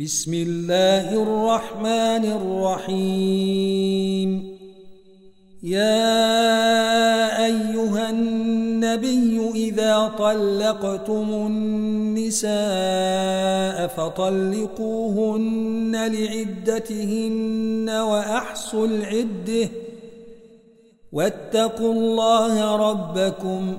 بسم الله الرحمن الرحيم. يا أيها النبي إذا طلقتم النساء فطلقوهن لعدتهن وأحصوا العدة. واتقوا الله ربكم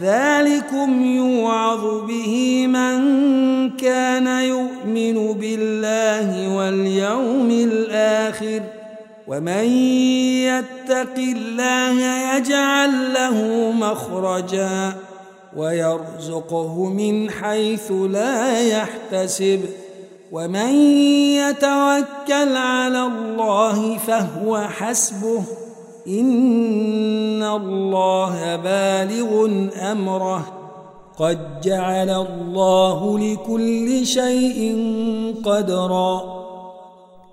ذلكم يوعظ به من كان يؤمن بالله واليوم الآخر ومن يتق الله يجعل له مخرجا ويرزقه من حيث لا يحتسب ومن يتوكل على الله فهو حسبه إن الله بالغ أمره قد جعل الله لكل شيء قدرا.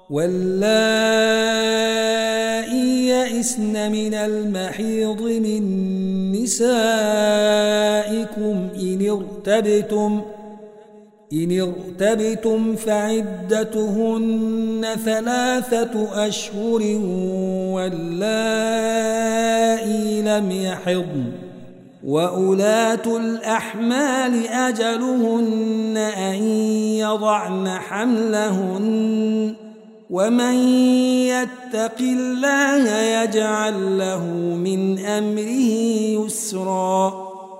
واللائي يئسن من المحيض من نسائكم إن ارتبتم ۖ إن ارتبتم فعدتهن ثلاثة أشهر واللائي لم يحضن وأولاة الأحمال أجلهن أن يضعن حملهن ومن يتق الله يجعل له من أمره يسرا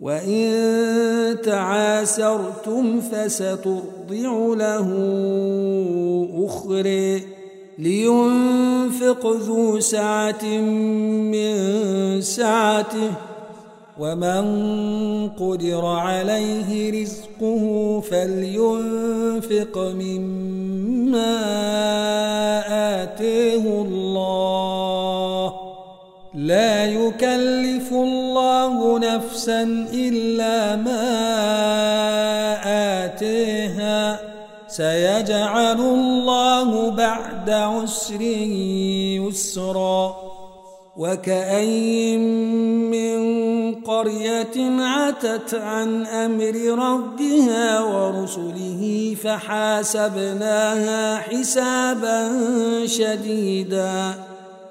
وإن تعاسرتم فسترضع له أخرى لينفق ذو سعة من سعته ومن قدر عليه رزقه فلينفق مما آتيه الله لا يكلف نفسا إلا ما آتيها. سيجعل الله بعد عسر يسرا. وكأي من قرية عتت عن أمر ربها ورسله فحاسبناها حسابا شديدا.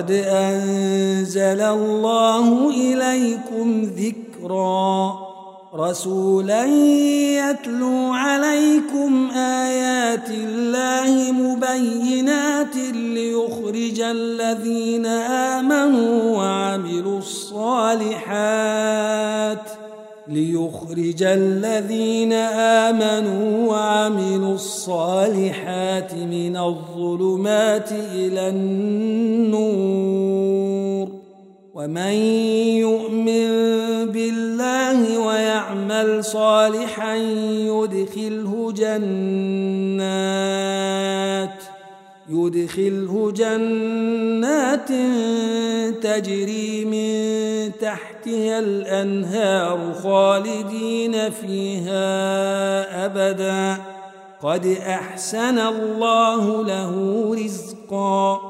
قد أنزل الله إليكم ذكرا رسولا يتلو عليكم آيات الله مبينات ليخرج الذين آمنوا وعملوا الصالحات ۖ ليخرج الذين آمنوا وعملوا الصالحات من الظلمات إلى النور. ومن يؤمن بالله ويعمل صالحا يدخله جنات. يدخله جنات تجري من تحتها الأنهار خالدين فيها أبدا. قد أحسن الله له رزقا.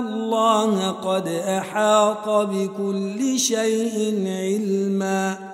الله قد أحاط بكل شيء علمًا.